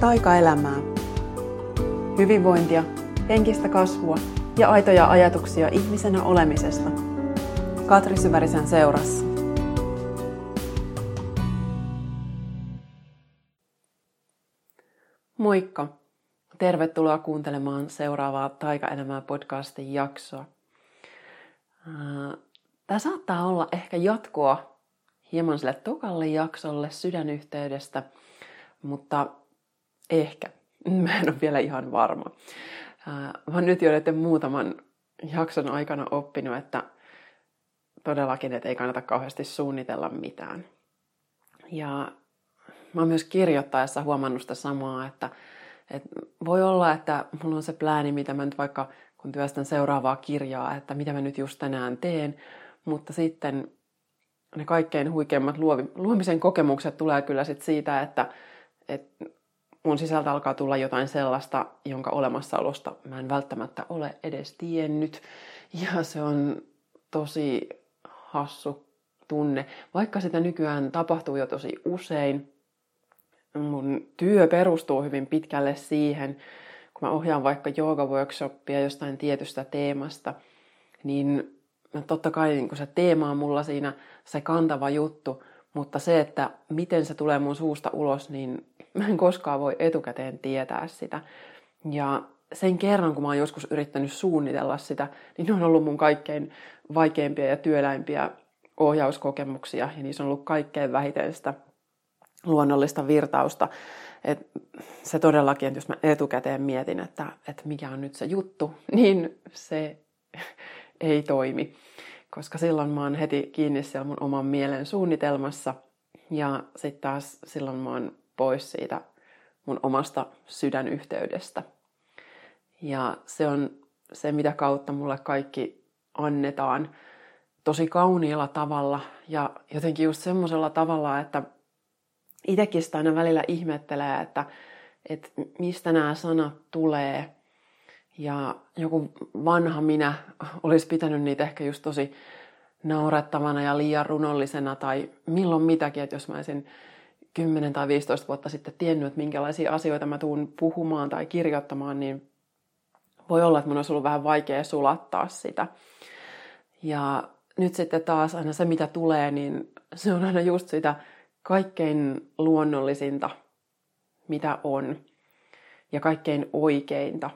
taikaelämää. Hyvinvointia, henkistä kasvua ja aitoja ajatuksia ihmisenä olemisesta. Katri Syvärisen seurassa. Moikka! Tervetuloa kuuntelemaan seuraavaa Taikaelämää podcastin jaksoa. Tämä saattaa olla ehkä jatkoa hieman sille tokalle jaksolle sydänyhteydestä, mutta ehkä. Mä en ole vielä ihan varma. Mä oon nyt jo muutaman jakson aikana oppinut, että todellakin, että ei kannata kauheasti suunnitella mitään. Ja mä oon myös kirjoittaessa huomannut sitä samaa, että, että voi olla, että mulla on se plääni, mitä mä nyt vaikka kun työstän seuraavaa kirjaa, että mitä mä nyt just tänään teen, mutta sitten ne kaikkein huikeimmat luomisen kokemukset tulee kyllä sit siitä, että, että mun sisältä alkaa tulla jotain sellaista, jonka olemassaolosta mä en välttämättä ole edes tiennyt. Ja se on tosi hassu tunne. Vaikka sitä nykyään tapahtuu jo tosi usein, mun työ perustuu hyvin pitkälle siihen, kun mä ohjaan vaikka jooga-workshoppia jostain tietystä teemasta, niin totta kai niin se teema on mulla siinä se kantava juttu, mutta se, että miten se tulee mun suusta ulos, niin mä en koskaan voi etukäteen tietää sitä. Ja sen kerran, kun mä oon joskus yrittänyt suunnitella sitä, niin ne on ollut mun kaikkein vaikeimpia ja työläimpiä ohjauskokemuksia, ja niissä on ollut kaikkein vähiten sitä luonnollista virtausta. Et se todellakin, että jos mä etukäteen mietin, että, että mikä on nyt se juttu, niin se ei toimi. Koska silloin mä oon heti kiinni siellä mun oman mielen suunnitelmassa, ja sitten taas silloin mä oon pois siitä mun omasta sydänyhteydestä. Ja se on se, mitä kautta mulle kaikki annetaan tosi kauniilla tavalla ja jotenkin just semmoisella tavalla, että itsekin sitä aina välillä ihmettelee, että, että mistä nämä sanat tulee. Ja joku vanha minä olisi pitänyt niitä ehkä just tosi naurettavana ja liian runollisena tai milloin mitäkin, että jos mä olisin 10 tai 15 vuotta sitten tiennyt, että minkälaisia asioita mä tuun puhumaan tai kirjoittamaan, niin voi olla, että mun olisi ollut vähän vaikea sulattaa sitä. Ja nyt sitten taas aina se, mitä tulee, niin se on aina just sitä kaikkein luonnollisinta, mitä on. Ja kaikkein oikeinta.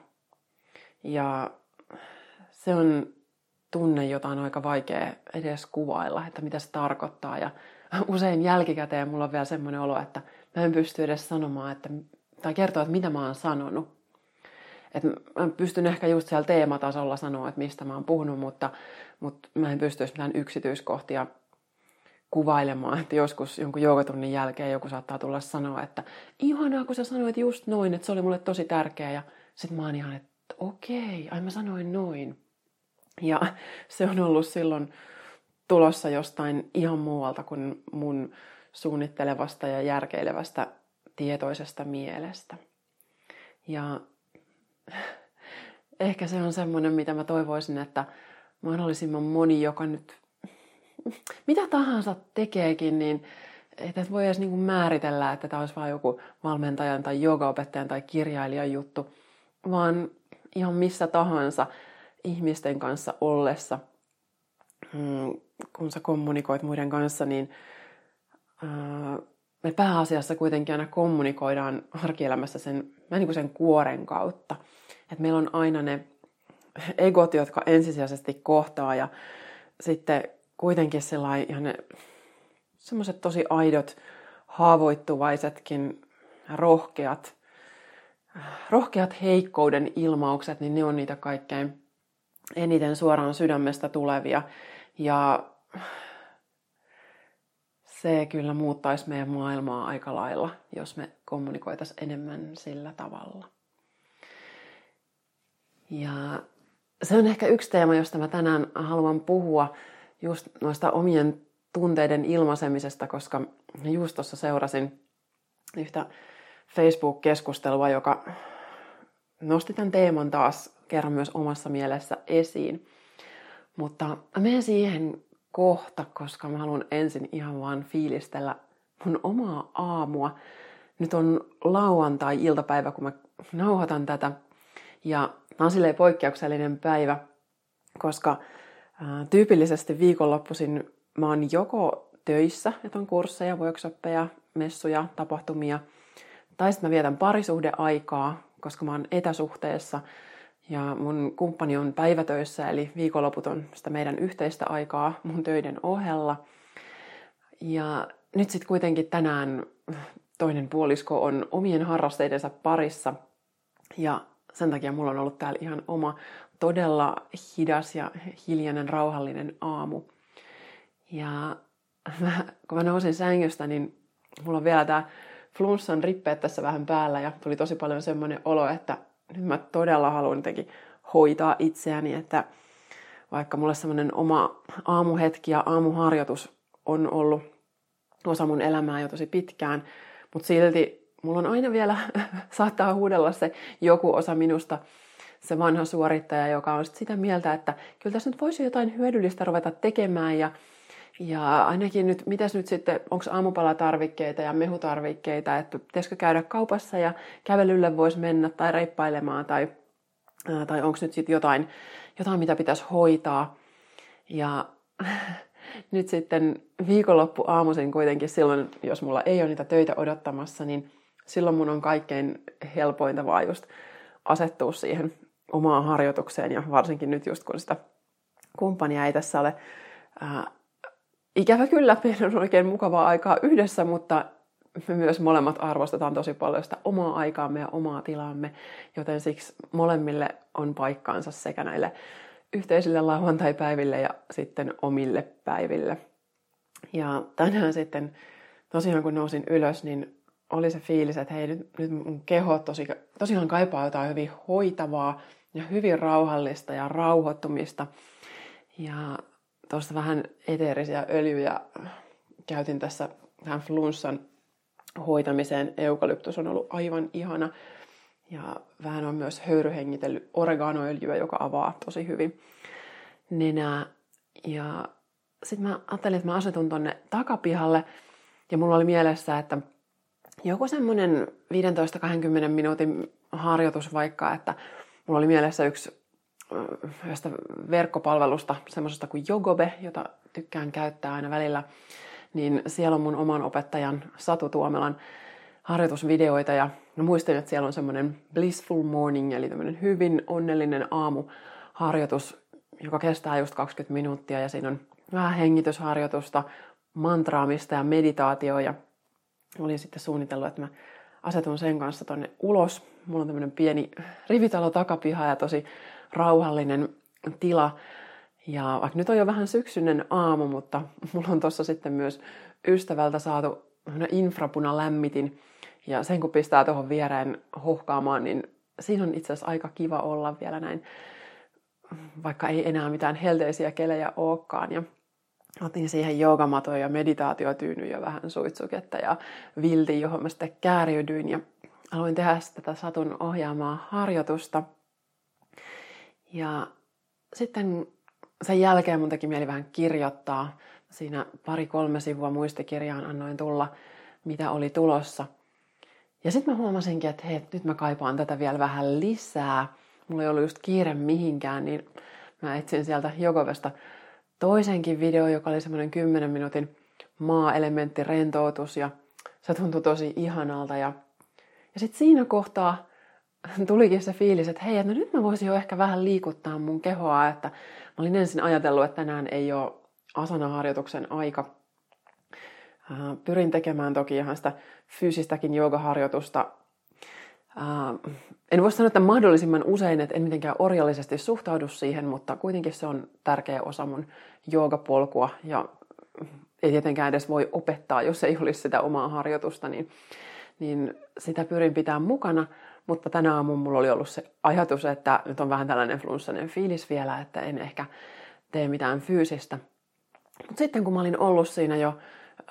Ja se on tunne, jota on aika vaikea edes kuvailla, että mitä se tarkoittaa. Ja usein jälkikäteen mulla on vielä semmoinen olo, että mä en pysty edes sanomaan, että, tai kertoa, että mitä mä oon sanonut. Et mä pystyn ehkä just siellä teematasolla sanoa, että mistä mä oon puhunut, mutta, mutta mä en pystyisi mitään yksityiskohtia kuvailemaan, että joskus jonkun joogatunnin jälkeen joku saattaa tulla sanoa, että ihanaa kun sä sanoit just noin, että se oli mulle tosi tärkeä ja sitten mä oon ihan, että okei, ai mä sanoin noin. Ja se on ollut silloin tulossa jostain ihan muualta kuin mun suunnittelevasta ja järkeilevästä tietoisesta mielestä. Ja ehkä se on semmoinen, mitä mä toivoisin, että mahdollisimman moni, joka nyt mitä tahansa tekeekin, niin että voi edes niin määritellä, että tämä olisi vain joku valmentajan tai joogaopettajan tai kirjailijan juttu, vaan ihan missä tahansa ihmisten kanssa ollessa – Mm, kun sä kommunikoit muiden kanssa, niin me pääasiassa kuitenkin aina kommunikoidaan arkielämässä sen, niin kuin sen kuoren kautta. Et meillä on aina ne egot, jotka ensisijaisesti kohtaa ja sitten kuitenkin ne semmoiset tosi aidot, haavoittuvaisetkin, rohkeat, rohkeat heikkouden ilmaukset, niin ne on niitä kaikkein eniten suoraan sydämestä tulevia. Ja se kyllä muuttaisi meidän maailmaa aika lailla, jos me kommunikoitaisiin enemmän sillä tavalla. Ja se on ehkä yksi teema, josta mä tänään haluan puhua, just noista omien tunteiden ilmaisemisesta, koska just tuossa seurasin yhtä Facebook-keskustelua, joka nosti tämän teeman taas kerran myös omassa mielessä esiin. Mutta menen siihen kohta, koska mä haluan ensin ihan vaan fiilistellä mun omaa aamua. nyt on lauantai-iltapäivä, kun mä nauhoitan tätä. Ja tämä on silleen poikkeuksellinen päivä, koska ää, tyypillisesti viikonloppuisin mä oon joko töissä, että on kursseja, workshoppeja, messuja, tapahtumia, tai sitten mä vietän parisuhdeaikaa, koska mä oon etäsuhteessa ja mun kumppani on päivätöissä, eli viikonloput on sitä meidän yhteistä aikaa mun töiden ohella. Ja nyt sitten kuitenkin tänään toinen puolisko on omien harrasteidensa parissa. Ja sen takia mulla on ollut täällä ihan oma todella hidas ja hiljainen, rauhallinen aamu. Ja mä, kun mä nousin sängystä, niin mulla on vielä tää flunssan rippeet tässä vähän päällä ja tuli tosi paljon semmoinen olo, että nyt mä todella haluan jotenkin hoitaa itseäni, että vaikka mulle semmoinen oma aamuhetki ja aamuharjoitus on ollut osa mun elämää jo tosi pitkään, mutta silti mulla on aina vielä, saattaa huudella se joku osa minusta, se vanha suorittaja, joka on sit sitä mieltä, että kyllä tässä nyt voisi jotain hyödyllistä ruveta tekemään ja, ja ainakin nyt, mitäs nyt sitten, onko aamupalatarvikkeita ja mehutarvikkeita, että pitäisikö käydä kaupassa ja kävelylle voisi mennä tai reippailemaan tai, tai onko nyt sitten jotain, jotain, mitä pitäisi hoitaa. Ja nyt sitten viikonloppu aamuisin kuitenkin silloin, jos mulla ei ole niitä töitä odottamassa, niin silloin mun on kaikkein helpointa vaan just asettua siihen omaan harjoitukseen ja varsinkin nyt just kun sitä kumppania ei tässä ole. Ikävä kyllä, meillä on oikein mukavaa aikaa yhdessä, mutta me myös molemmat arvostetaan tosi paljon sitä omaa aikaamme ja omaa tilaamme, joten siksi molemmille on paikkaansa sekä näille yhteisille lauantai-päiville ja sitten omille päiville. Ja tänään sitten tosiaan kun nousin ylös, niin oli se fiilis, että hei nyt, nyt mun keho tosi, tosiaan kaipaa jotain hyvin hoitavaa ja hyvin rauhallista ja rauhoittumista. Ja tuosta vähän eteerisiä öljyjä käytin tässä tähän flunssan hoitamiseen. Eukalyptus on ollut aivan ihana. Ja vähän on myös höyryhengitellyt oreganoöljyä, joka avaa tosi hyvin nenää. Ja sitten mä ajattelin, että mä asetun tonne takapihalle. Ja mulla oli mielessä, että joku semmoinen 15-20 minuutin harjoitus vaikka, että mulla oli mielessä yksi yhdestä verkkopalvelusta, semmoisesta kuin Jogobe, jota tykkään käyttää aina välillä, niin siellä on mun oman opettajan Satu Tuomelan harjoitusvideoita ja mä muistin, että siellä on semmoinen blissful morning, eli tämmöinen hyvin onnellinen aamuharjoitus, joka kestää just 20 minuuttia ja siinä on vähän hengitysharjoitusta, mantraamista ja meditaatio ja olin sitten suunnitellut, että mä asetun sen kanssa tonne ulos. Mulla on tämmöinen pieni rivitalo takapiha ja tosi rauhallinen tila. Ja vaikka nyt on jo vähän syksyinen aamu, mutta mulla on tuossa sitten myös ystävältä saatu infrapuna lämmitin. Ja sen kun pistää tuohon viereen hohkaamaan, niin siinä on itse asiassa aika kiva olla vielä näin, vaikka ei enää mitään helteisiä kelejä olekaan. Ja otin siihen joogamatoja ja meditaatiotyyny ja vähän suitsuketta ja vilti, johon mä sitten kääriydyin ja aloin tehdä tätä satun ohjaamaa harjoitusta. Ja sitten sen jälkeen mun teki mieli vähän kirjoittaa. Siinä pari-kolme sivua muistikirjaan annoin tulla, mitä oli tulossa. Ja sitten mä huomasinkin, että hei, nyt mä kaipaan tätä vielä vähän lisää. Mulla ei ollut just kiire mihinkään, niin mä etsin sieltä Jogovesta toisenkin video, joka oli semmoinen 10 minuutin maa-elementti rentoutus ja se tuntui tosi ihanalta. Ja, ja sitten siinä kohtaa tulikin se fiilis, että hei, että no nyt mä voisin jo ehkä vähän liikuttaa mun kehoa, että mä olin ensin ajatellut, että tänään ei ole asana-harjoituksen aika. Pyrin tekemään toki ihan sitä fyysistäkin joogaharjoitusta. En voi sanoa, että mahdollisimman usein, että en mitenkään orjallisesti suhtaudu siihen, mutta kuitenkin se on tärkeä osa mun joogapolkua ja ei tietenkään edes voi opettaa, jos ei olisi sitä omaa harjoitusta, niin, niin sitä pyrin pitämään mukana. Mutta tänä aamulla mulla oli ollut se ajatus, että nyt on vähän tällainen flunssainen fiilis vielä, että en ehkä tee mitään fyysistä. Mutta sitten kun mä olin ollut siinä jo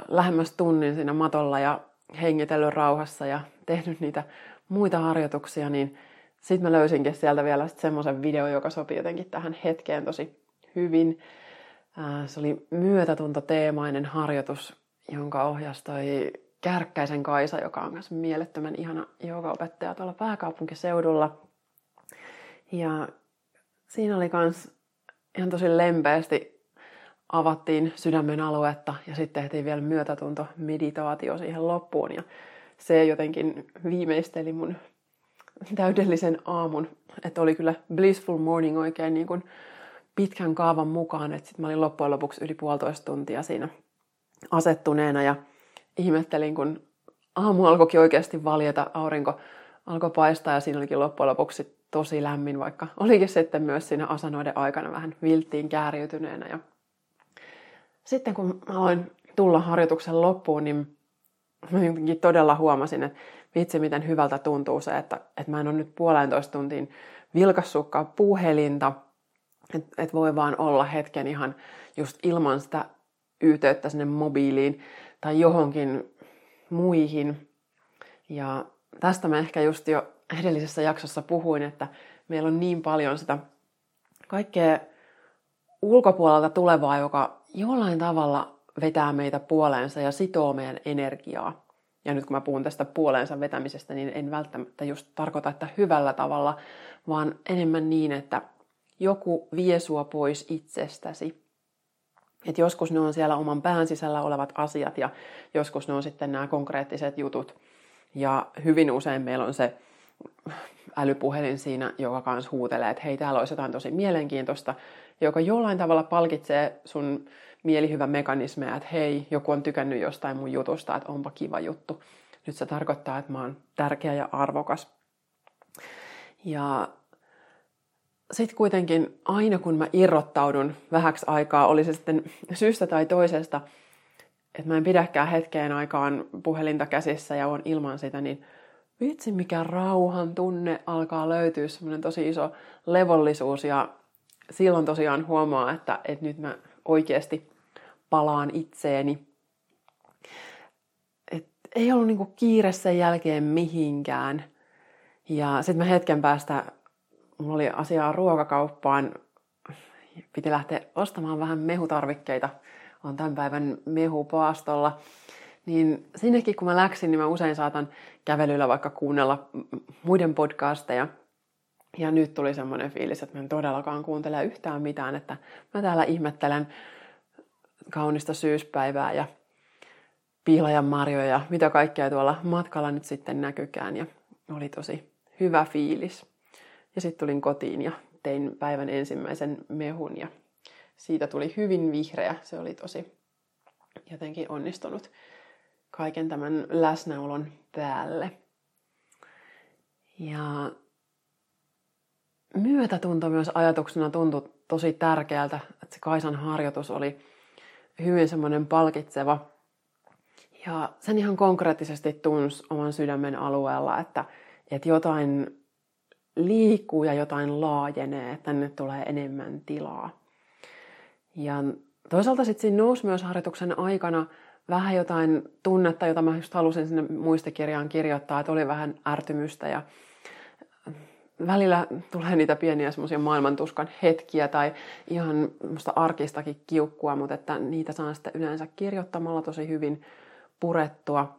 lähemmäs tunnin siinä matolla ja hengitellyt rauhassa ja tehnyt niitä muita harjoituksia, niin sitten mä löysinkin sieltä vielä semmoisen video, joka sopii jotenkin tähän hetkeen tosi hyvin. Se oli myötätuntoteemainen harjoitus, jonka ohjasi toi Kärkkäisen Kaisa, joka on myös mielettömän ihana joogaopettaja tuolla pääkaupunkiseudulla. Ja siinä oli myös ihan tosi lempeästi avattiin sydämen aluetta ja sitten tehtiin vielä myötätunto meditaatio siihen loppuun. Ja se jotenkin viimeisteli mun täydellisen aamun. Että oli kyllä blissful morning oikein niin kuin pitkän kaavan mukaan. Että sitten mä olin loppujen lopuksi yli puolitoista tuntia siinä asettuneena ja ihmettelin, kun aamu alkoikin oikeasti valjeta, aurinko alkoi paistaa ja siinä olikin loppujen lopuksi tosi lämmin, vaikka olikin sitten myös siinä asanoiden aikana vähän vilttiin kääriytyneenä. Ja sitten kun aloin tulla harjoituksen loppuun, niin mä jotenkin todella huomasin, että vitsi miten hyvältä tuntuu se, että, että mä en ole nyt puolentoista tuntiin vilkassutkaan puhelinta, että et voi vaan olla hetken ihan just ilman sitä yhteyttä sinne mobiiliin tai johonkin muihin. Ja tästä mä ehkä just jo edellisessä jaksossa puhuin, että meillä on niin paljon sitä kaikkea ulkopuolelta tulevaa, joka jollain tavalla vetää meitä puoleensa ja sitoo meidän energiaa. Ja nyt kun mä puhun tästä puoleensa vetämisestä, niin en välttämättä just tarkoita, että hyvällä tavalla, vaan enemmän niin, että joku vie sua pois itsestäsi. Et joskus ne on siellä oman pään sisällä olevat asiat ja joskus ne on sitten nämä konkreettiset jutut. Ja hyvin usein meillä on se älypuhelin siinä, joka kanssa huutelee, että hei, täällä olisi jotain tosi mielenkiintoista, joka jollain tavalla palkitsee sun mielihyvän mekanismeja, että hei, joku on tykännyt jostain mun jutusta, että onpa kiva juttu. Nyt se tarkoittaa, että mä oon tärkeä ja arvokas. Ja sitten kuitenkin aina kun mä irrottaudun vähäksi aikaa, oli se sitten syystä tai toisesta, että mä en pidäkään hetkeen aikaan puhelinta käsissä ja on ilman sitä, niin vitsi mikä rauhan tunne alkaa löytyä, semmoinen tosi iso levollisuus ja silloin tosiaan huomaa, että, että nyt mä oikeasti palaan itseeni. Et ei ollut niinku kiire sen jälkeen mihinkään. Ja sitten mä hetken päästä, mulla oli asiaa ruokakauppaan, piti lähteä ostamaan vähän mehutarvikkeita. On tämän päivän mehupaastolla. Niin sinnekin kun mä läksin, niin mä usein saatan kävelyllä vaikka kuunnella muiden podcasteja. Ja nyt tuli semmoinen fiilis, että mä en todellakaan kuuntele yhtään mitään, että mä täällä ihmettelen kaunista syyspäivää ja piilajan marjoja ja mitä kaikkea tuolla matkalla nyt sitten näkykään. Ja oli tosi hyvä fiilis. Ja sitten tulin kotiin ja tein päivän ensimmäisen mehun ja siitä tuli hyvin vihreä. Se oli tosi jotenkin onnistunut kaiken tämän läsnäolon päälle. Ja myötätunto myös ajatuksena tuntui tosi tärkeältä, että se Kaisan harjoitus oli hyvin semmoinen palkitseva. Ja sen ihan konkreettisesti tunsi oman sydämen alueella, että, että jotain liikkuu ja jotain laajenee, että tänne tulee enemmän tilaa. Ja toisaalta sitten siinä nousi myös harjoituksen aikana vähän jotain tunnetta, jota mä just halusin sinne muistikirjaan kirjoittaa, että oli vähän ärtymystä ja välillä tulee niitä pieniä semmoisia maailmantuskan hetkiä tai ihan musta arkistakin kiukkua, mutta että niitä saa sitten yleensä kirjoittamalla tosi hyvin purettua.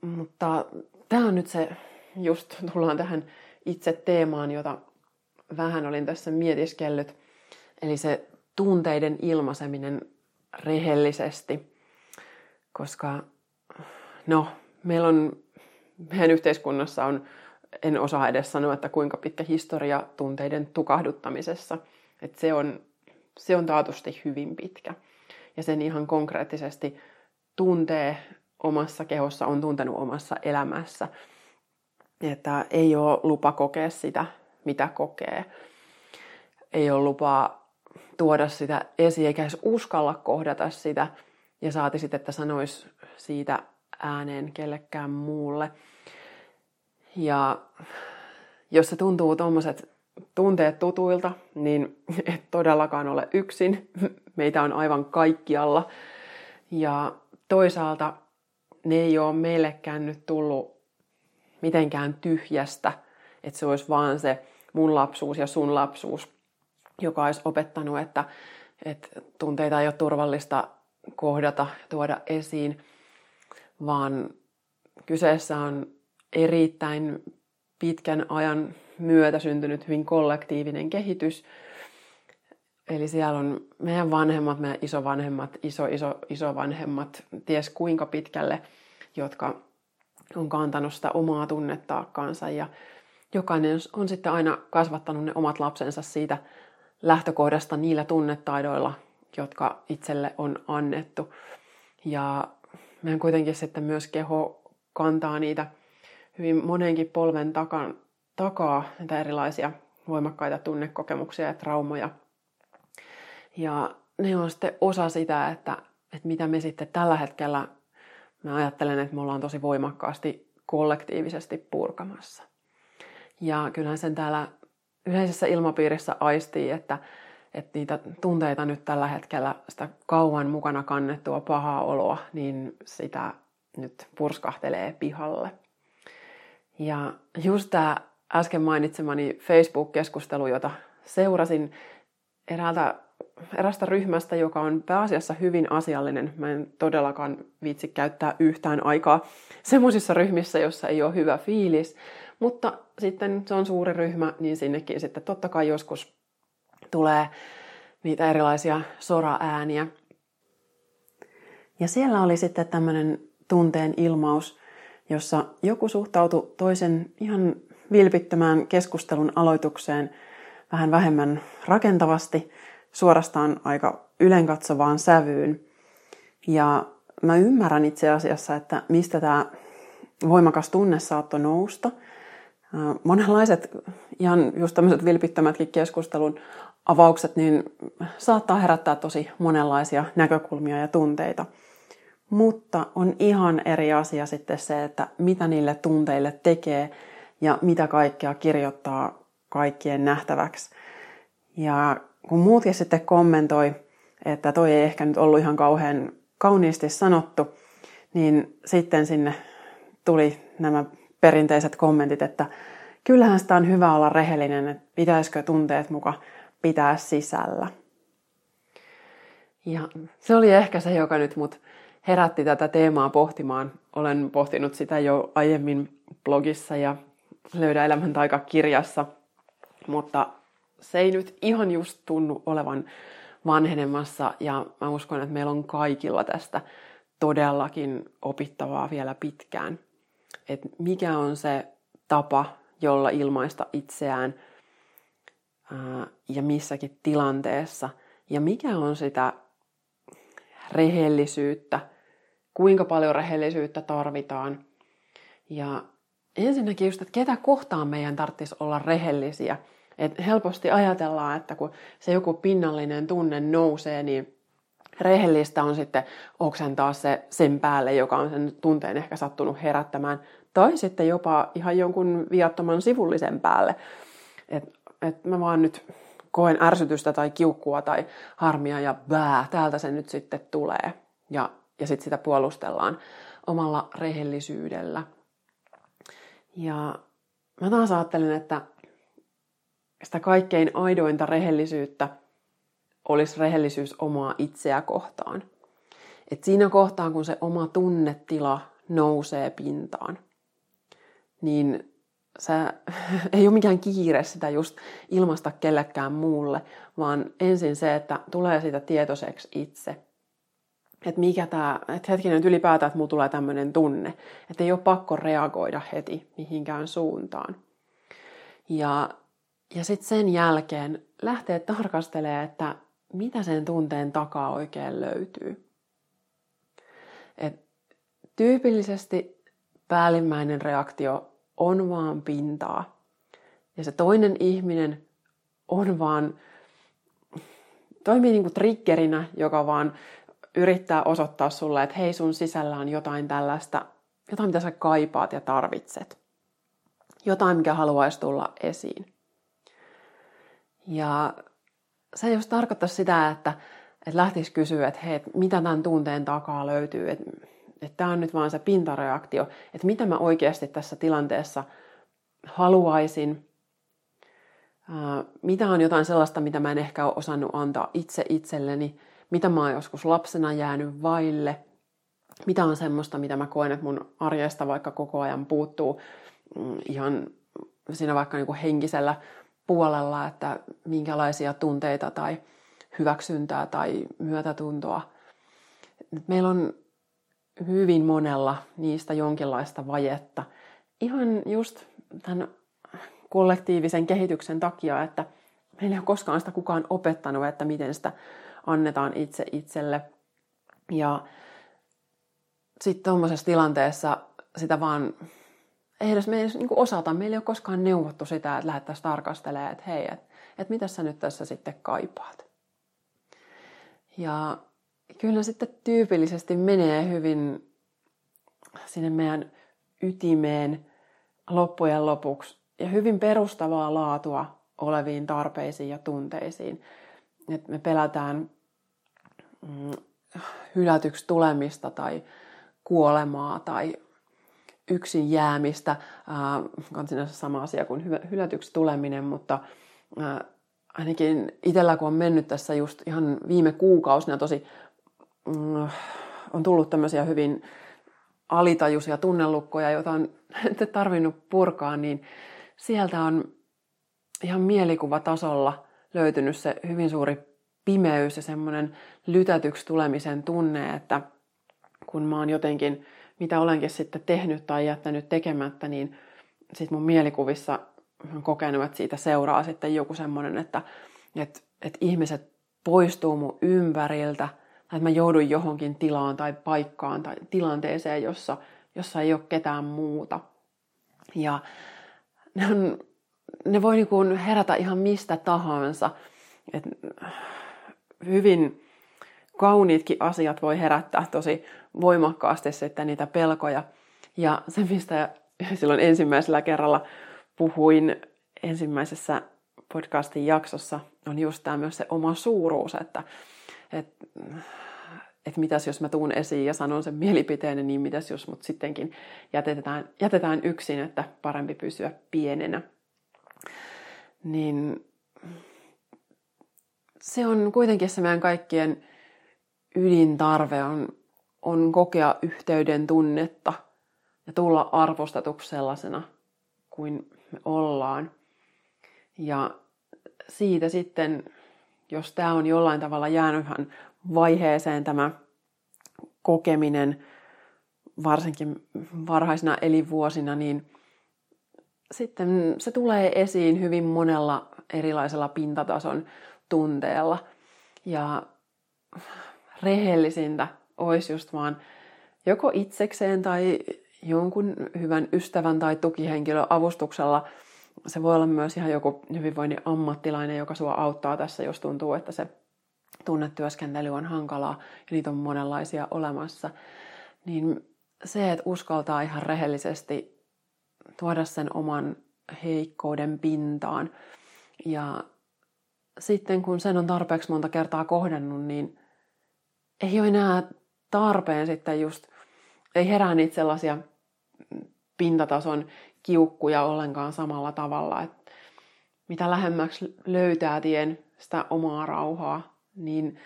Mutta tämä on nyt se, just tullaan tähän itse teemaan, jota vähän olin tässä mietiskellyt. Eli se tunteiden ilmaiseminen rehellisesti, koska no, meillä on, meidän yhteiskunnassa on en osaa edes sanoa, että kuinka pitkä historia tunteiden tukahduttamisessa. Että se, on, se on taatusti hyvin pitkä. Ja sen ihan konkreettisesti tuntee omassa kehossa, on tuntenut omassa elämässä. Että ei ole lupa kokea sitä, mitä kokee. Ei ole lupaa tuoda sitä esiin, eikä edes uskalla kohdata sitä. Ja saati sitten, että sanoisi siitä ääneen kellekään muulle. Ja jos se tuntuu tuommoiset tunteet tutuilta, niin et todellakaan ole yksin. Meitä on aivan kaikkialla. Ja toisaalta ne ei ole meillekään nyt tullut mitenkään tyhjästä, että se olisi vaan se mun lapsuus ja sun lapsuus, joka olisi opettanut, että, että tunteita ei ole turvallista kohdata, tuoda esiin. vaan kyseessä on erittäin pitkän ajan myötä syntynyt hyvin kollektiivinen kehitys. Eli siellä on meidän vanhemmat, meidän isovanhemmat, iso, iso, isovanhemmat, ties kuinka pitkälle, jotka on kantanut sitä omaa tunnetaakkaansa ja jokainen on sitten aina kasvattanut ne omat lapsensa siitä lähtökohdasta niillä tunnetaidoilla, jotka itselle on annettu. Ja meidän kuitenkin sitten myös keho kantaa niitä hyvin monenkin polven takan, takaa, näitä erilaisia voimakkaita tunnekokemuksia ja traumoja. Ja ne on sitten osa sitä, että, että mitä me sitten tällä hetkellä, mä ajattelen, että me ollaan tosi voimakkaasti kollektiivisesti purkamassa. Ja kyllähän sen täällä yleisessä ilmapiirissä aistii, että, että niitä tunteita nyt tällä hetkellä, sitä kauan mukana kannettua pahaa oloa, niin sitä nyt purskahtelee pihalle. Ja just tämä äsken mainitsemani Facebook-keskustelu, jota seurasin eräältä, erästä ryhmästä, joka on pääasiassa hyvin asiallinen. Mä en todellakaan viitsi käyttää yhtään aikaa semmoisissa ryhmissä, jossa ei ole hyvä fiilis. Mutta sitten se on suuri ryhmä, niin sinnekin sitten totta kai joskus tulee niitä erilaisia sora-ääniä. Ja siellä oli sitten tämmöinen tunteen ilmaus, jossa joku suhtautui toisen ihan vilpittömään keskustelun aloitukseen vähän vähemmän rakentavasti, suorastaan aika ylenkatsovaan sävyyn. Ja mä ymmärrän itse asiassa, että mistä tämä voimakas tunne saattoi nousta. Monenlaiset ihan just tämmöiset vilpittömätkin keskustelun avaukset niin saattaa herättää tosi monenlaisia näkökulmia ja tunteita. Mutta on ihan eri asia sitten se, että mitä niille tunteille tekee ja mitä kaikkea kirjoittaa kaikkien nähtäväksi. Ja kun muutkin sitten kommentoi, että toi ei ehkä nyt ollut ihan kauhean kauniisti sanottu, niin sitten sinne tuli nämä perinteiset kommentit, että kyllähän sitä on hyvä olla rehellinen, että pitäisikö tunteet muka pitää sisällä. Ja se oli ehkä se, joka nyt mut herätti tätä teemaa pohtimaan. Olen pohtinut sitä jo aiemmin blogissa ja Löydä elämän taika-kirjassa, mutta se ei nyt ihan just tunnu olevan vanhenemassa ja mä uskon, että meillä on kaikilla tästä todellakin opittavaa vielä pitkään. Et mikä on se tapa, jolla ilmaista itseään ää, ja missäkin tilanteessa ja mikä on sitä rehellisyyttä, kuinka paljon rehellisyyttä tarvitaan ja ensinnäkin just, että ketä kohtaan meidän tarvitsisi olla rehellisiä. Et helposti ajatellaan, että kun se joku pinnallinen tunne nousee, niin rehellistä on sitten oksentaa se sen päälle, joka on sen tunteen ehkä sattunut herättämään. Tai sitten jopa ihan jonkun viattoman sivullisen päälle. Että et mä vaan nyt koen ärsytystä tai kiukkua tai harmia ja bää, täältä se nyt sitten tulee. Ja, ja sitten sitä puolustellaan omalla rehellisyydellä. Ja mä taas ajattelen, että sitä kaikkein aidointa rehellisyyttä olisi rehellisyys omaa itseä kohtaan. Et siinä kohtaa, kun se oma tunnetila nousee pintaan, niin se ei ole mikään kiire sitä just ilmasta kellekään muulle, vaan ensin se, että tulee siitä tietoiseksi itse – että mikä tämä, että hetkinen nyt ylipäätään, että mulla tulee tämmöinen tunne, että ei ole pakko reagoida heti mihinkään suuntaan. Ja, ja sitten sen jälkeen lähtee tarkastelemaan, että mitä sen tunteen takaa oikein löytyy. Et tyypillisesti päällimmäinen reaktio on vaan pintaa. Ja se toinen ihminen on vaan, toimii niin kuin triggerinä, joka vaan yrittää osoittaa sulle, että hei sun sisällä on jotain tällaista, jotain mitä sä kaipaat ja tarvitset. Jotain, mikä haluaisi tulla esiin. Ja se just tarkoittaa sitä, että, että lähtisi kysyä, että hei, mitä tämän tunteen takaa löytyy, että, että tämä on nyt vaan se pintareaktio, että mitä mä oikeasti tässä tilanteessa haluaisin, mitä on jotain sellaista, mitä mä en ehkä ole osannut antaa itse itselleni, mitä mä oon joskus lapsena jäänyt vaille, mitä on semmoista, mitä mä koen, että mun arjesta vaikka koko ajan puuttuu mm, ihan siinä vaikka niin kuin henkisellä puolella, että minkälaisia tunteita tai hyväksyntää tai myötätuntoa. Meillä on hyvin monella niistä jonkinlaista vajetta. Ihan just tämän kollektiivisen kehityksen takia, että meillä ei ole koskaan sitä kukaan opettanut, että miten sitä annetaan itse itselle. Ja sitten tuommoisessa tilanteessa sitä vaan ei edes me ei edes niin osata. Meillä ei ole koskaan neuvottu sitä, että lähdettäisiin tarkastelemaan, että hei, että, että mitä sä nyt tässä sitten kaipaat. Ja kyllä sitten tyypillisesti menee hyvin sinne meidän ytimeen loppujen lopuksi ja hyvin perustavaa laatua oleviin tarpeisiin ja tunteisiin. Että me pelätään mm, hylätyksi tulemista tai kuolemaa tai yksin jäämistä. Äh, on sinänsä sama asia kuin hylätyksi tuleminen, mutta äh, ainakin itsellä kun on mennyt tässä just ihan viime kuukausina tosi, mm, on tullut tämmöisiä hyvin alitajuisia tunnelukkoja, joita on tarvinnut purkaa, niin sieltä on ihan mielikuvatasolla löytynyt se hyvin suuri pimeys ja semmoinen lytätyksi tulemisen tunne, että kun mä oon jotenkin, mitä olenkin sitten tehnyt tai jättänyt tekemättä, niin sitten mun mielikuvissa on kokenut, että siitä seuraa sitten joku semmoinen, että, että, että ihmiset poistuu mun ympäriltä, tai että mä joudun johonkin tilaan tai paikkaan tai tilanteeseen, jossa, jossa ei ole ketään muuta. Ja ne, on, ne voi niin herätä ihan mistä tahansa. Et hyvin kauniitkin asiat voi herättää tosi voimakkaasti sitten niitä pelkoja. Ja se, mistä silloin ensimmäisellä kerralla puhuin ensimmäisessä podcastin jaksossa, on just tämä myös se oma suuruus, että, että, että mitäs jos mä tuun esiin ja sanon sen mielipiteeni, niin mitäs jos mut sittenkin jätetään, jätetään yksin, että parempi pysyä pienenä. Niin se on kuitenkin se meidän kaikkien ydintarve on, on kokea yhteyden tunnetta ja tulla arvostetuksi sellaisena kuin me ollaan. Ja siitä sitten, jos tämä on jollain tavalla jäänyt vaiheeseen tämä kokeminen, varsinkin varhaisina elinvuosina, niin sitten se tulee esiin hyvin monella erilaisella pintatason tunteella. Ja rehellisintä olisi just vaan joko itsekseen tai jonkun hyvän ystävän tai tukihenkilön avustuksella. Se voi olla myös ihan joku hyvinvoinnin ammattilainen, joka sua auttaa tässä, jos tuntuu, että se tunnetyöskentely on hankalaa ja niitä on monenlaisia olemassa. Niin se, että uskaltaa ihan rehellisesti tuoda sen oman heikkouden pintaan ja sitten kun sen on tarpeeksi monta kertaa kohdannut, niin ei ole enää tarpeen sitten just, ei herää niitä sellaisia pintatason kiukkuja ollenkaan samalla tavalla. Että mitä lähemmäksi löytää tien sitä omaa rauhaa, niin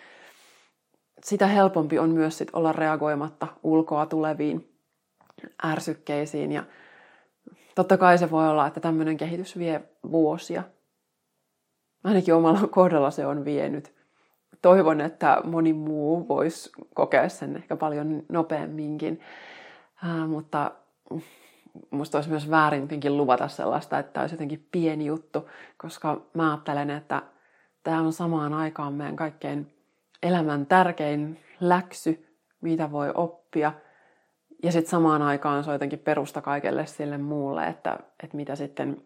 sitä helpompi on myös sit olla reagoimatta ulkoa tuleviin ärsykkeisiin. Ja totta kai se voi olla, että tämmöinen kehitys vie vuosia. Ainakin omalla kohdalla se on vienyt. Toivon, että moni muu voisi kokea sen ehkä paljon nopeamminkin. Äh, mutta musta olisi myös väärin jotenkin luvata sellaista, että tämä olisi jotenkin pieni juttu, koska mä ajattelen, että tämä on samaan aikaan meidän kaikkein elämän tärkein läksy, mitä voi oppia. Ja sitten samaan aikaan se on jotenkin perusta kaikelle sille muulle, että, että mitä sitten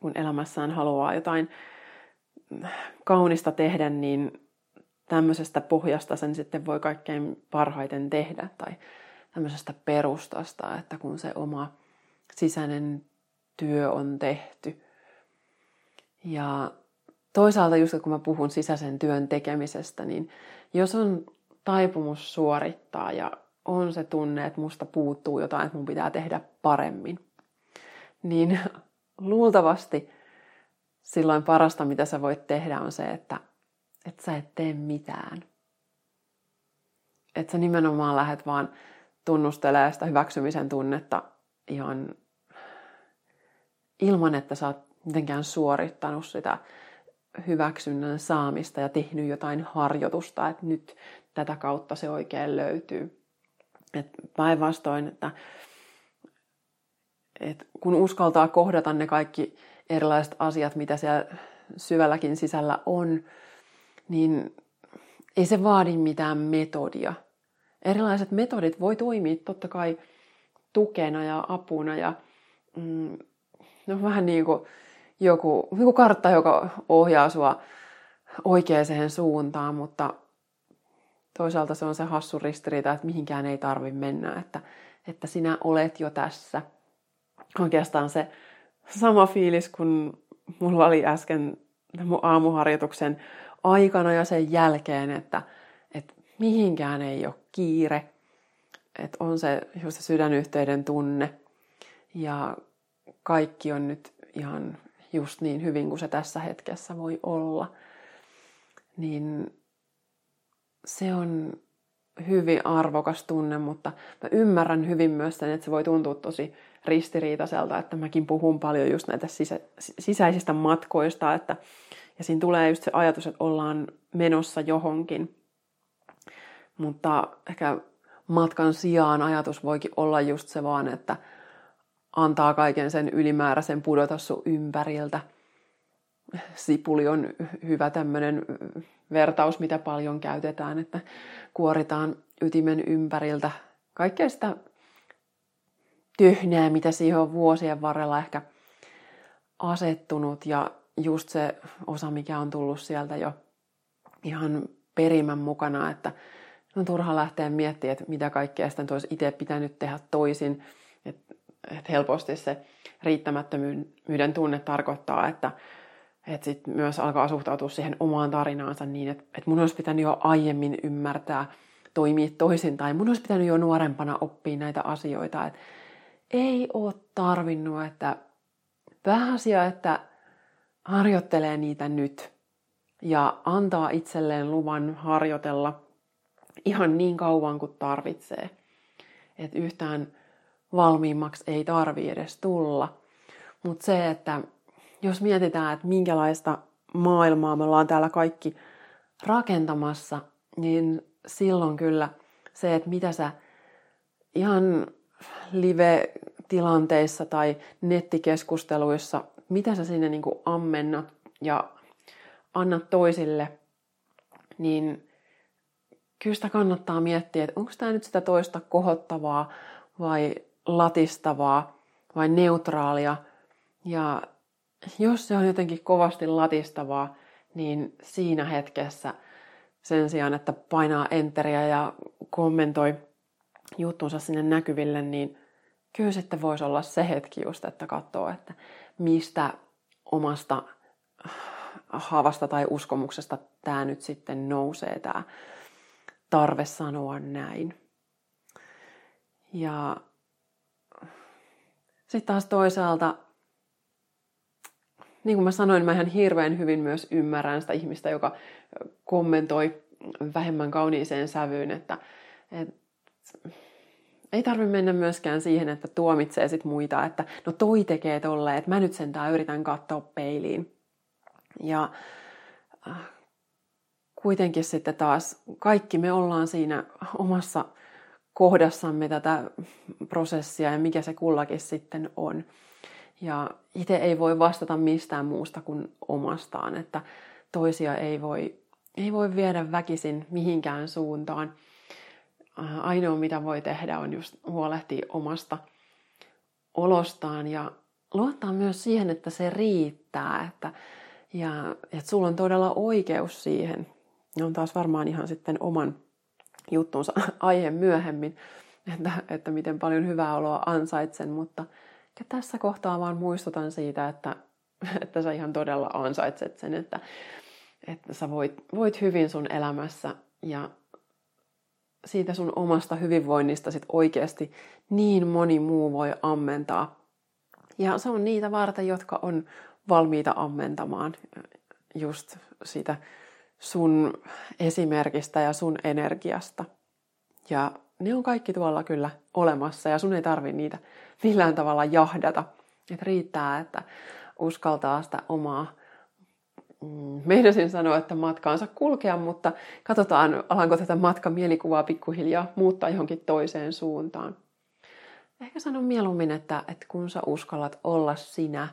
kun elämässään haluaa jotain kaunista tehdä, niin tämmöisestä pohjasta sen sitten voi kaikkein parhaiten tehdä. Tai tämmöisestä perustasta, että kun se oma sisäinen työ on tehty. Ja toisaalta just kun mä puhun sisäisen työn tekemisestä, niin jos on taipumus suorittaa ja on se tunne, että musta puuttuu jotain, että mun pitää tehdä paremmin, niin luultavasti silloin parasta, mitä sä voit tehdä, on se, että, että sä et tee mitään. Että sä nimenomaan lähdet vaan tunnustelee sitä hyväksymisen tunnetta ihan ilman, että sä oot mitenkään suorittanut sitä hyväksynnän saamista ja tehnyt jotain harjoitusta, että nyt tätä kautta se oikein löytyy. Et päinvastoin, että, että kun uskaltaa kohdata ne kaikki erilaiset asiat, mitä siellä syvälläkin sisällä on, niin ei se vaadi mitään metodia. Erilaiset metodit voi toimia totta kai tukena ja apuna ja mm, no vähän niin kuin joku, joku kartta, joka ohjaa sua oikeaan suuntaan, mutta toisaalta se on se hassu ristiriita, että mihinkään ei tarvi mennä, että, että sinä olet jo tässä. Oikeastaan se sama fiilis kuin mulla oli äsken mun aamuharjoituksen aikana ja sen jälkeen, että, että mihinkään ei ole kiire, että on se just se sydänyhteyden tunne. Ja kaikki on nyt ihan just niin hyvin kuin se tässä hetkessä voi olla, niin se on hyvin arvokas tunne, mutta mä ymmärrän hyvin myös sen, että se voi tuntua tosi ristiriitaiselta, että mäkin puhun paljon just näitä sisä, sisäisistä matkoista, että, ja siinä tulee just se ajatus, että ollaan menossa johonkin. Mutta ehkä matkan sijaan ajatus voikin olla just se vaan, että antaa kaiken sen ylimääräisen pudota sun ympäriltä. Sipuli on hyvä tämmöinen vertaus, mitä paljon käytetään, että kuoritaan ytimen ympäriltä kaikkea sitä tyhnää, mitä siihen on vuosien varrella ehkä asettunut ja just se osa, mikä on tullut sieltä jo ihan perimän mukana, että on turha lähteä miettimään, että mitä kaikkea sitä olisi itse pitänyt tehdä toisin. Että et helposti se riittämättömyyden tunne tarkoittaa, että et sit myös alkaa suhtautua siihen omaan tarinaansa niin, että et mun olisi pitänyt jo aiemmin ymmärtää toimia toisin, tai mun olisi pitänyt jo nuorempana oppia näitä asioita. Et ei ole tarvinnut, että pääasia, että harjoittelee niitä nyt ja antaa itselleen luvan harjoitella ihan niin kauan kuin tarvitsee. Että yhtään valmiimmaksi ei tarvi edes tulla. Mutta se, että jos mietitään, että minkälaista maailmaa me ollaan täällä kaikki rakentamassa, niin silloin kyllä se, että mitä sä ihan live-tilanteissa tai nettikeskusteluissa, mitä sä sinne niin ammennat ja annat toisille, niin kyllä sitä kannattaa miettiä, että onko tämä nyt sitä toista kohottavaa vai latistavaa vai neutraalia. Ja jos se on jotenkin kovasti latistavaa, niin siinä hetkessä sen sijaan, että painaa enteriä ja kommentoi juttunsa sinne näkyville, niin kyllä sitten voisi olla se hetki just, että katsoo, että mistä omasta haavasta tai uskomuksesta tämä nyt sitten nousee, tämä tarve sanoa näin. Ja sitten taas toisaalta, niin kuin mä sanoin, mä ihan hirveän hyvin myös ymmärrän sitä ihmistä, joka kommentoi vähemmän kauniiseen sävyyn, että, että ei tarvi mennä myöskään siihen, että tuomitsee sit muita, että no toi tekee tolleen, että mä nyt sentään yritän katsoa peiliin. Ja äh, kuitenkin sitten taas kaikki me ollaan siinä omassa kohdassamme tätä prosessia ja mikä se kullakin sitten on. Ja itse ei voi vastata mistään muusta kuin omastaan, että toisia ei voi, ei voi viedä väkisin mihinkään suuntaan. Äh, ainoa mitä voi tehdä on just huolehtia omasta olostaan ja luottaa myös siihen, että se riittää, että, ja että sulla on todella oikeus siihen. On taas varmaan ihan sitten oman juttunsa aihe myöhemmin, että, että miten paljon hyvää oloa ansaitsen, mutta tässä kohtaa vaan muistutan siitä, että, että sä ihan todella ansaitset sen, että, että sä voit, voit hyvin sun elämässä ja siitä sun omasta hyvinvoinnista sit oikeasti niin moni muu voi ammentaa. Ja se on niitä varten, jotka on valmiita ammentamaan just sitä sun esimerkistä ja sun energiasta. Ja ne on kaikki tuolla kyllä olemassa ja sun ei tarvi niitä millään tavalla jahdata. Että riittää, että uskaltaa sitä omaa, mm, meinasin sanoa, että matkaansa kulkea, mutta katsotaan, alanko tätä matkamielikuvaa pikkuhiljaa muuttaa johonkin toiseen suuntaan. Ehkä sanon mieluummin, että, että kun sä uskallat olla sinä,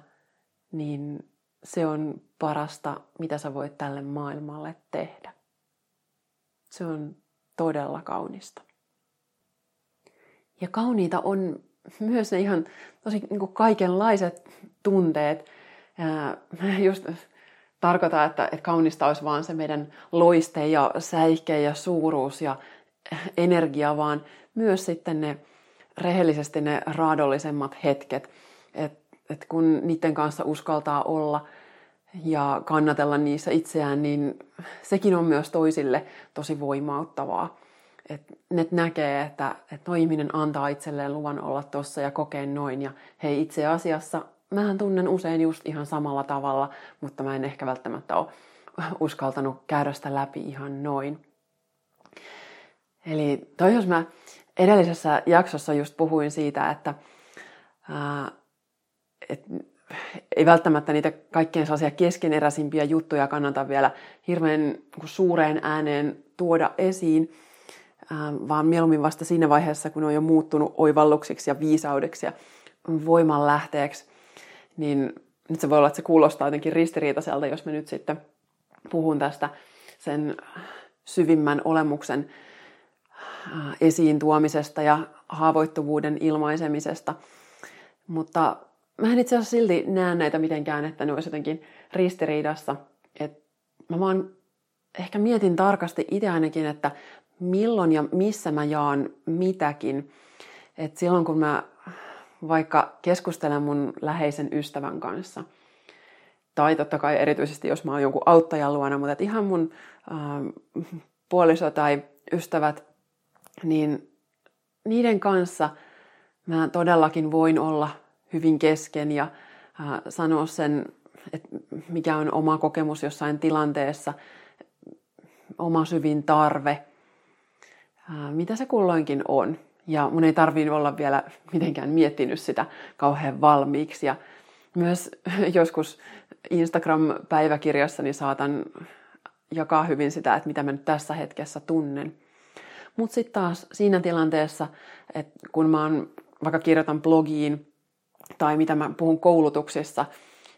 niin se on parasta, mitä sä voit tälle maailmalle tehdä. Se on todella kaunista. Ja kauniita on myös ne ihan tosi niin kuin kaikenlaiset tunteet. Mä just tarkoitan, että, että kaunista olisi vaan se meidän loiste ja säihke ja suuruus ja energia, vaan myös sitten ne rehellisesti ne raadollisemmat hetket. Että et kun niiden kanssa uskaltaa olla ja kannatella niissä itseään, niin sekin on myös toisille tosi voimauttavaa. Että ne näkee, että, että no ihminen antaa itselleen luvan olla tossa ja kokea noin. Ja hei, itse asiassa mähän tunnen usein just ihan samalla tavalla, mutta mä en ehkä välttämättä ole uskaltanut käydä sitä läpi ihan noin. Eli toi jos mä edellisessä jaksossa just puhuin siitä, että ää, et, ei välttämättä niitä kaikkein sellaisia keskeneräisimpiä juttuja kannata vielä hirveän niin suureen ääneen tuoda esiin, vaan mieluummin vasta siinä vaiheessa, kun on jo muuttunut oivalluksiksi ja viisaudeksi ja voimanlähteeksi, niin nyt se voi olla, että se kuulostaa jotenkin ristiriitaiselta, jos me nyt sitten puhun tästä sen syvimmän olemuksen esiin tuomisesta ja haavoittuvuuden ilmaisemisesta. Mutta mä en itse asiassa silti näe näitä mitenkään, että ne olisi jotenkin ristiriidassa. Et mä vaan ehkä mietin tarkasti itse ainakin, että milloin ja missä mä jaan mitäkin. Et silloin kun mä vaikka keskustelen mun läheisen ystävän kanssa, tai totta kai erityisesti jos mä oon jonkun auttajan luona, mutta ihan mun äh, puoliso tai ystävät, niin niiden kanssa mä todellakin voin olla hyvin kesken ja äh, sanoa sen, että mikä on oma kokemus jossain tilanteessa, oma syvin tarve, mitä se kulloinkin on. Ja mun ei tarvii olla vielä mitenkään miettinyt sitä kauhean valmiiksi. Ja myös joskus Instagram-päiväkirjassani saatan jakaa hyvin sitä, että mitä mä nyt tässä hetkessä tunnen. Mutta sitten taas siinä tilanteessa, että kun mä oon, vaikka kirjoitan blogiin tai mitä mä puhun koulutuksissa,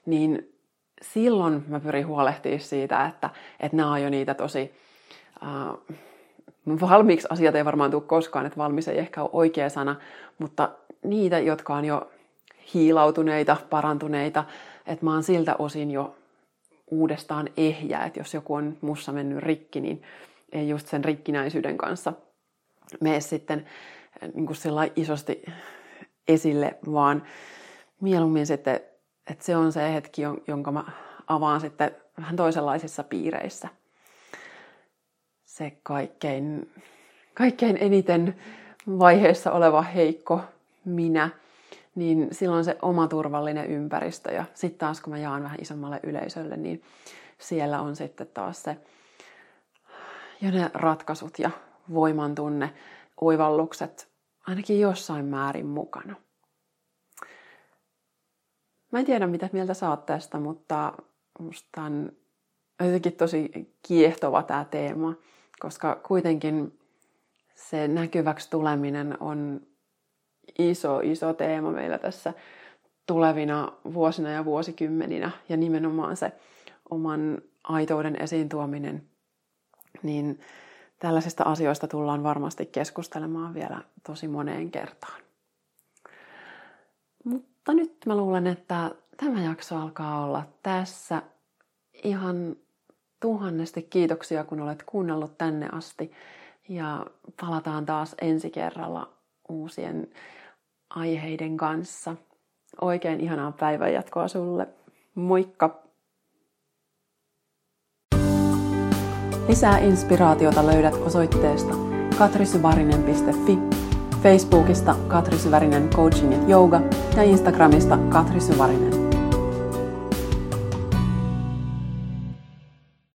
niin silloin mä pyrin huolehtimaan siitä, että, että nämä on jo niitä tosi uh, valmiiksi asiat ei varmaan tule koskaan, että valmis ei ehkä ole oikea sana, mutta niitä, jotka on jo hiilautuneita, parantuneita, että mä oon siltä osin jo uudestaan ehjä, että jos joku on mussa mennyt rikki, niin ei just sen rikkinäisyyden kanssa mene sitten niin kuin isosti esille, vaan mieluummin sitten, että se on se hetki, jonka mä avaan sitten vähän toisenlaisissa piireissä. Se kaikkein, kaikkein eniten vaiheessa oleva heikko minä, niin silloin se oma turvallinen ympäristö. Ja sitten taas kun mä jaan vähän isommalle yleisölle, niin siellä on sitten taas se jo ne ratkaisut ja voimantunne, oivallukset ainakin jossain määrin mukana. Mä en tiedä, mitä mieltä saat tästä, mutta musta on jotenkin tosi kiehtova tämä teema, koska kuitenkin se näkyväksi tuleminen on iso, iso teema meillä tässä tulevina vuosina ja vuosikymmeninä. Ja nimenomaan se oman aitouden esiin tuominen, niin tällaisista asioista tullaan varmasti keskustelemaan vielä tosi moneen kertaan. Mutta nyt mä luulen, että tämä jakso alkaa olla tässä. Ihan tuhannesti kiitoksia, kun olet kuunnellut tänne asti. Ja palataan taas ensi kerralla uusien aiheiden kanssa. Oikein ihanaa päivänjatkoa sulle. Moikka! Lisää inspiraatiota löydät osoitteesta katrisyvarinen.fi, Facebookista Katri Syvärinen Coaching ja Yoga ja Instagramista Katri Syvärinen.